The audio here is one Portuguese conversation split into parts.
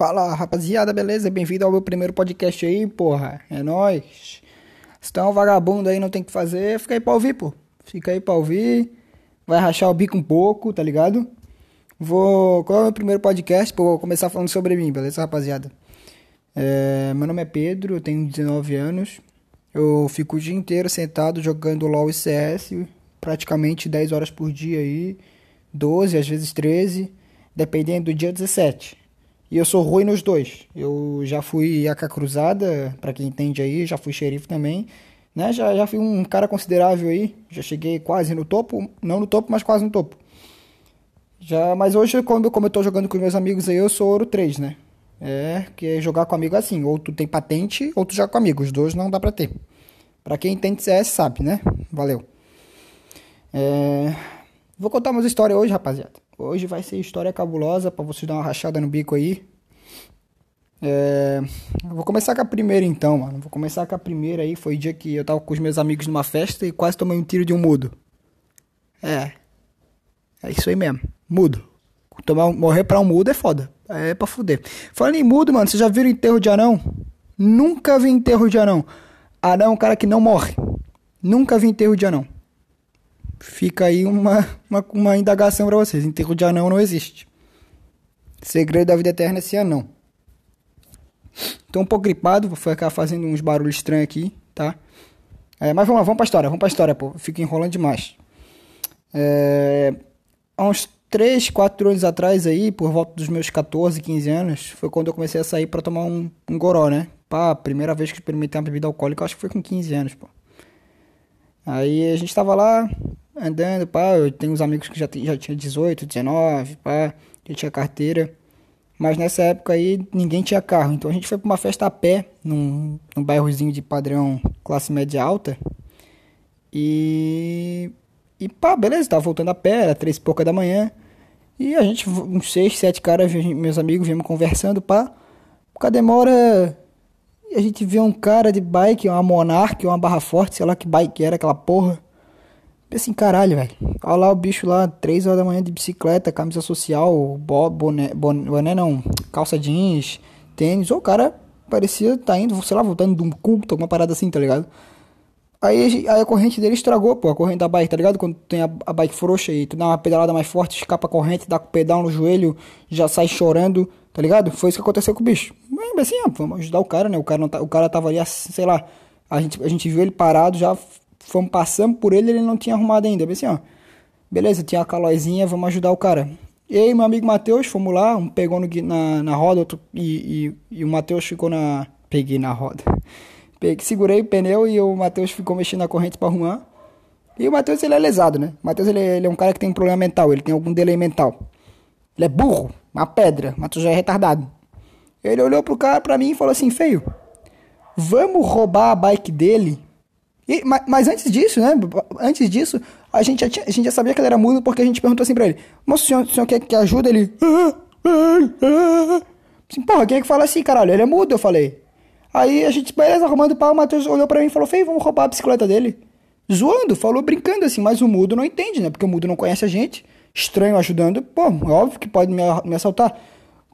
Fala rapaziada, beleza? Bem-vindo ao meu primeiro podcast aí, porra. É nóis. Se tá um vagabundo aí não tem o que fazer, fica aí pra ouvir, pô. Fica aí pra ouvir. Vai rachar o bico um pouco, tá ligado? Vou. Qual é o meu primeiro podcast? Pô, vou começar falando sobre mim, beleza, rapaziada? É... Meu nome é Pedro, eu tenho 19 anos. Eu fico o dia inteiro sentado jogando LOL e CS, praticamente 10 horas por dia aí. 12, às vezes 13, dependendo do dia 17. E eu sou ruim nos dois. Eu já fui AK Cruzada, para quem entende aí, já fui xerife também. Né? Já, já fui um cara considerável aí. Já cheguei quase no topo. Não no topo, mas quase no topo. Já, mas hoje, como, como eu tô jogando com meus amigos aí, eu sou ouro 3, né? É, que é jogar com amigo assim. Ou tu tem patente, ou tu joga com amigos. Os dois não dá pra ter. Pra quem entende CS sabe, né? Valeu. É... Vou contar umas histórias hoje, rapaziada. Hoje vai ser história cabulosa para vocês dar uma rachada no bico aí. É... Vou começar com a primeira então, mano. Vou começar com a primeira aí. Foi o dia que eu tava com os meus amigos numa festa e quase tomei um tiro de um mudo. É. É isso aí mesmo. Mudo. Tomar, morrer pra um mudo é foda. É pra fuder. Falando em mudo, mano, vocês já viram enterro de anão? Nunca vi enterro de anão. Anão é um cara que não morre. Nunca vi enterro de anão. Fica aí uma, uma, uma indagação para vocês. Enterro de anão não existe. Segredo da vida eterna é ser anão. Tô um pouco gripado, vou ficar fazendo uns barulhos estranhos aqui, tá? É, mas vamos lá, vamos pra história, vamos pra história, pô. Fico enrolando demais. É, há uns 3, 4 anos atrás aí, por volta dos meus 14, 15 anos, foi quando eu comecei a sair para tomar um, um goró, né? Pá, primeira vez que experimentei uma bebida alcoólica, acho que foi com 15 anos, pô. Aí a gente tava lá, andando, pá, eu tenho uns amigos que já, já tinha 18, 19, pá, já tinha carteira. Mas nessa época aí ninguém tinha carro, então a gente foi pra uma festa a pé, num, num bairrozinho de padrão classe média alta. E. E pá, beleza, tava voltando a pé, era três e pouca da manhã. E a gente, uns seis, sete caras, meus amigos, viemos conversando, pá. Por causa demora. A gente vê um cara de bike, uma Monarch, uma Barra Forte, sei lá que bike era aquela porra. Pensei assim, caralho, velho. Olha lá o bicho lá, 3 horas da manhã de bicicleta, camisa social, boné, boné não, calça jeans, tênis. O cara parecia tá indo, sei lá, voltando de um culto, alguma parada assim, tá ligado? Aí, aí a corrente dele estragou, pô, a corrente da bike, tá ligado? Quando tem a, a bike frouxa e tu dá uma pedalada mais forte, escapa a corrente, dá com o pedal no joelho, já sai chorando, tá ligado? Foi isso que aconteceu com o bicho. Mas assim, ó, vamos ajudar o cara, né? O cara, não tá, o cara tava ali, sei lá, a gente, a gente viu ele parado já fomos passando por ele, ele não tinha arrumado ainda. Eu assim, ó, beleza, tinha a calóizinha, vamos ajudar o cara. E aí, meu amigo Matheus, fomos lá, um pegou no, na, na roda, outro, e, e, e o Matheus ficou na. Peguei na roda. Peguei, segurei o pneu e o Matheus ficou mexendo na corrente para arrumar. E o Matheus, ele é lesado, né? O Matheus, ele, ele, é um cara que tem um problema mental, ele tem algum delay mental. Ele é burro, uma pedra. O Matheus já é retardado. Ele olhou pro cara, pra mim e falou assim: feio, vamos roubar a bike dele e, mas, mas, antes disso, né? Antes disso, a gente, já tinha, a gente já sabia que ele era mudo porque a gente perguntou assim pra ele: Moço, o senhor, o senhor quer que ajude? Ele. Assim, porra, quem é que fala assim, caralho? Ele é mudo, eu falei. Aí a gente, beleza, arrumando o pau, o Matheus olhou pra mim e falou: Feio, vamos roubar a bicicleta dele. Zoando, falou brincando assim, mas o mudo não entende, né? Porque o mudo não conhece a gente. Estranho ajudando, pô, óbvio que pode me, me assaltar.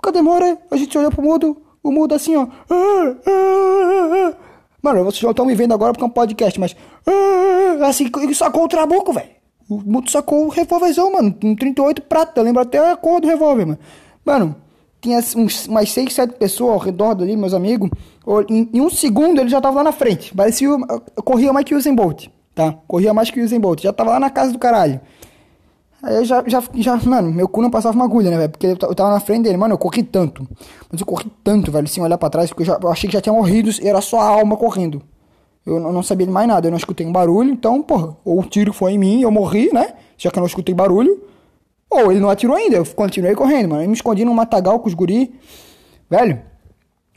Cadê demora, a gente olhou pro mudo, o mudo assim, ó. Mano, vocês já estão me vendo agora porque é um podcast, mas. Ah, assim, sacou o trabuco, velho. O Muto sacou o revólverzão, mano. Um 38 prata. Eu lembro até a cor do revólver, mano. Mano, tinha uns, umas 6, 7 pessoas ao redor dali, meus amigos. Em, em, um segundo ele já tava lá na frente. Parecia. Eu corria mais que o Usain Bolt, tá? Corria mais que o Usain Bolt. Já tava lá na casa do caralho. Aí eu já, já, já, mano, meu cu não passava uma agulha, né, velho? Porque eu, tava na frente dele, mano, eu corri tanto. Mas eu corri tanto, velho, sem olhar pra trás, porque eu, já, eu achei que já tinha morrido e era só a alma correndo. Eu não, não sabia de mais nada, eu não escutei um barulho, então, porra, ou o tiro foi em mim, eu morri, né? Já que eu não escutei barulho. Ou ele não atirou ainda, eu continuei correndo, mano. Eu me escondi num matagal com os guri. Velho,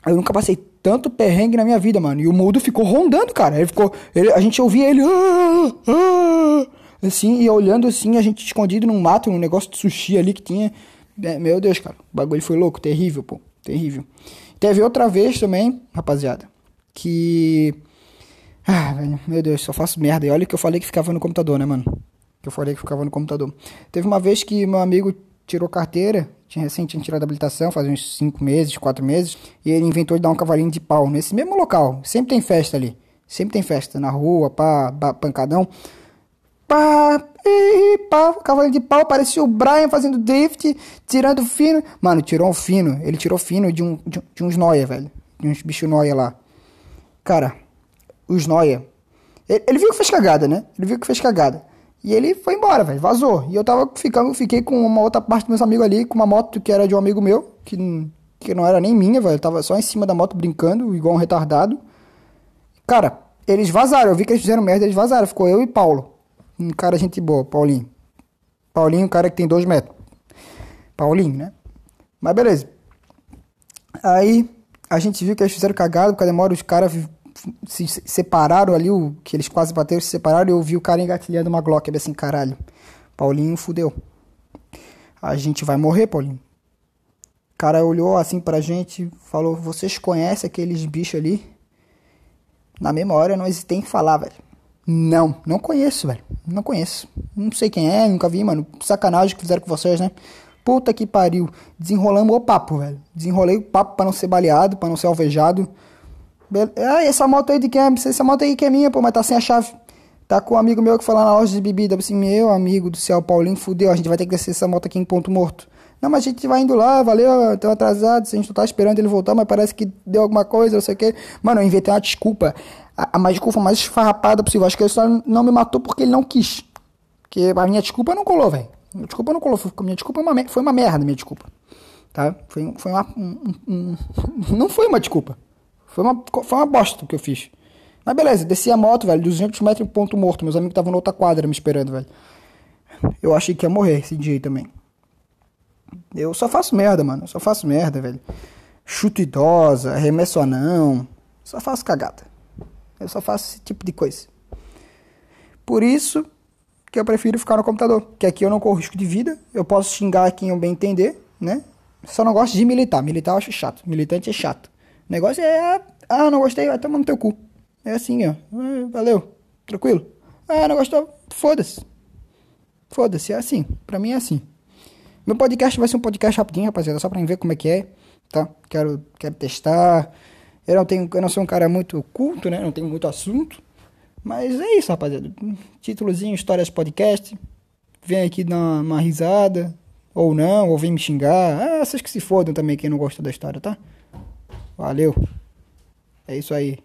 eu nunca passei tanto perrengue na minha vida, mano. E o mudo ficou rondando, cara. Ele ficou. Ele, a gente ouvia ele. Ah, ah, assim, e olhando assim, a gente escondido num mato, num negócio de sushi ali que tinha. É, meu Deus, cara, o bagulho foi louco, terrível, pô, terrível. Teve outra vez também, rapaziada, que. Ah, velho, meu Deus, só faço merda. E olha que eu falei que ficava no computador, né, mano? Que eu falei que ficava no computador. Teve uma vez que meu amigo tirou carteira, tinha recém tinha tirado a habilitação, faz uns 5 meses, 4 meses, e ele inventou de dar um cavalinho de pau nesse mesmo local. Sempre tem festa ali. Sempre tem festa na rua, pá, pá pancadão. Pá, e pá, cavalinho de pau, parecia o Brian fazendo drift, tirando fino. Mano, tirou um fino. Ele tirou fino de, um, de, de uns noia, velho. De uns bichos noia lá. Cara, os noia. Ele, ele viu que fez cagada, né? Ele viu que fez cagada. E ele foi embora, velho, vazou. E eu tava ficando, fiquei com uma outra parte dos meus amigos ali, com uma moto que era de um amigo meu, que, que não era nem minha, velho. Tava só em cima da moto brincando, igual um retardado. Cara, eles vazaram. Eu vi que eles fizeram merda, eles vazaram. Ficou eu e Paulo. Um cara gente boa, Paulinho. Paulinho, um cara que tem dois metros. Paulinho, né? Mas beleza. Aí a gente viu que eles fizeram cagada, porque demora os caras se separaram ali, o, que eles quase bateram, se separaram, e eu vi o cara engatilhando uma Glock. Assim, caralho, Paulinho fudeu. A gente vai morrer, Paulinho. O cara olhou assim pra gente, falou, vocês conhecem aqueles bichos ali? Na hora nós tem que falar, velho. Não, não conheço, velho. Não conheço. Não sei quem é, nunca vi, mano. Sacanagem que fizeram com vocês, né? Puta que pariu. Desenrolamos o papo, velho. Desenrolei o papo pra não ser baleado, pra não ser alvejado. Ah, essa moto aí de quem é? Essa moto aí que é minha, pô, mas tá sem a chave. Tá com um amigo meu que foi lá na loja de bebida. Assim, meu amigo do céu, Paulinho, fudeu. A gente vai ter que descer essa moto aqui em ponto morto. Não, mas a gente vai indo lá, valeu, tô atrasado, a gente tá esperando ele voltar, mas parece que deu alguma coisa, não sei o que. Mano, eu inventei uma desculpa, a, a mais desculpa mais esfarrapada possível. Acho que ele só não me matou porque ele não quis. Porque a minha desculpa não colou, velho. Minha desculpa não colou, minha desculpa é uma, foi uma merda, minha desculpa. Tá? Foi, foi uma. Um, um, não foi uma desculpa. Foi uma, foi uma bosta que eu fiz. Mas beleza, desci a moto, velho, 200 metros em ponto morto. Meus amigos estavam na outra quadra me esperando, velho. Eu achei que ia morrer esse dia aí também. Eu só faço merda, mano. Eu só faço merda, velho. Chuto idosa, arremesso anão. Só faço cagada. Eu só faço esse tipo de coisa. Por isso que eu prefiro ficar no computador. Que aqui eu não corro risco de vida. Eu posso xingar quem eu bem entender, né? Só não gosto de militar. Militar eu acho chato. Militante é chato. O negócio é. Ah, não gostei, vai tomar no teu cu. É assim, ó. Ah, valeu. Tranquilo. Ah, não gostou? Foda-se. Foda-se, é assim. Pra mim é assim. Meu podcast vai ser um podcast rapidinho, rapaziada, só pra ver como é que é, tá? Quero, quero testar. Eu não, tenho, eu não sou um cara muito culto, né? Não tenho muito assunto. Mas é isso, rapaziada. Títulozinho, histórias podcast. Vem aqui dar uma, uma risada. Ou não, ou vem me xingar. Ah, vocês que se fodam também, quem não gosta da história, tá? Valeu. É isso aí.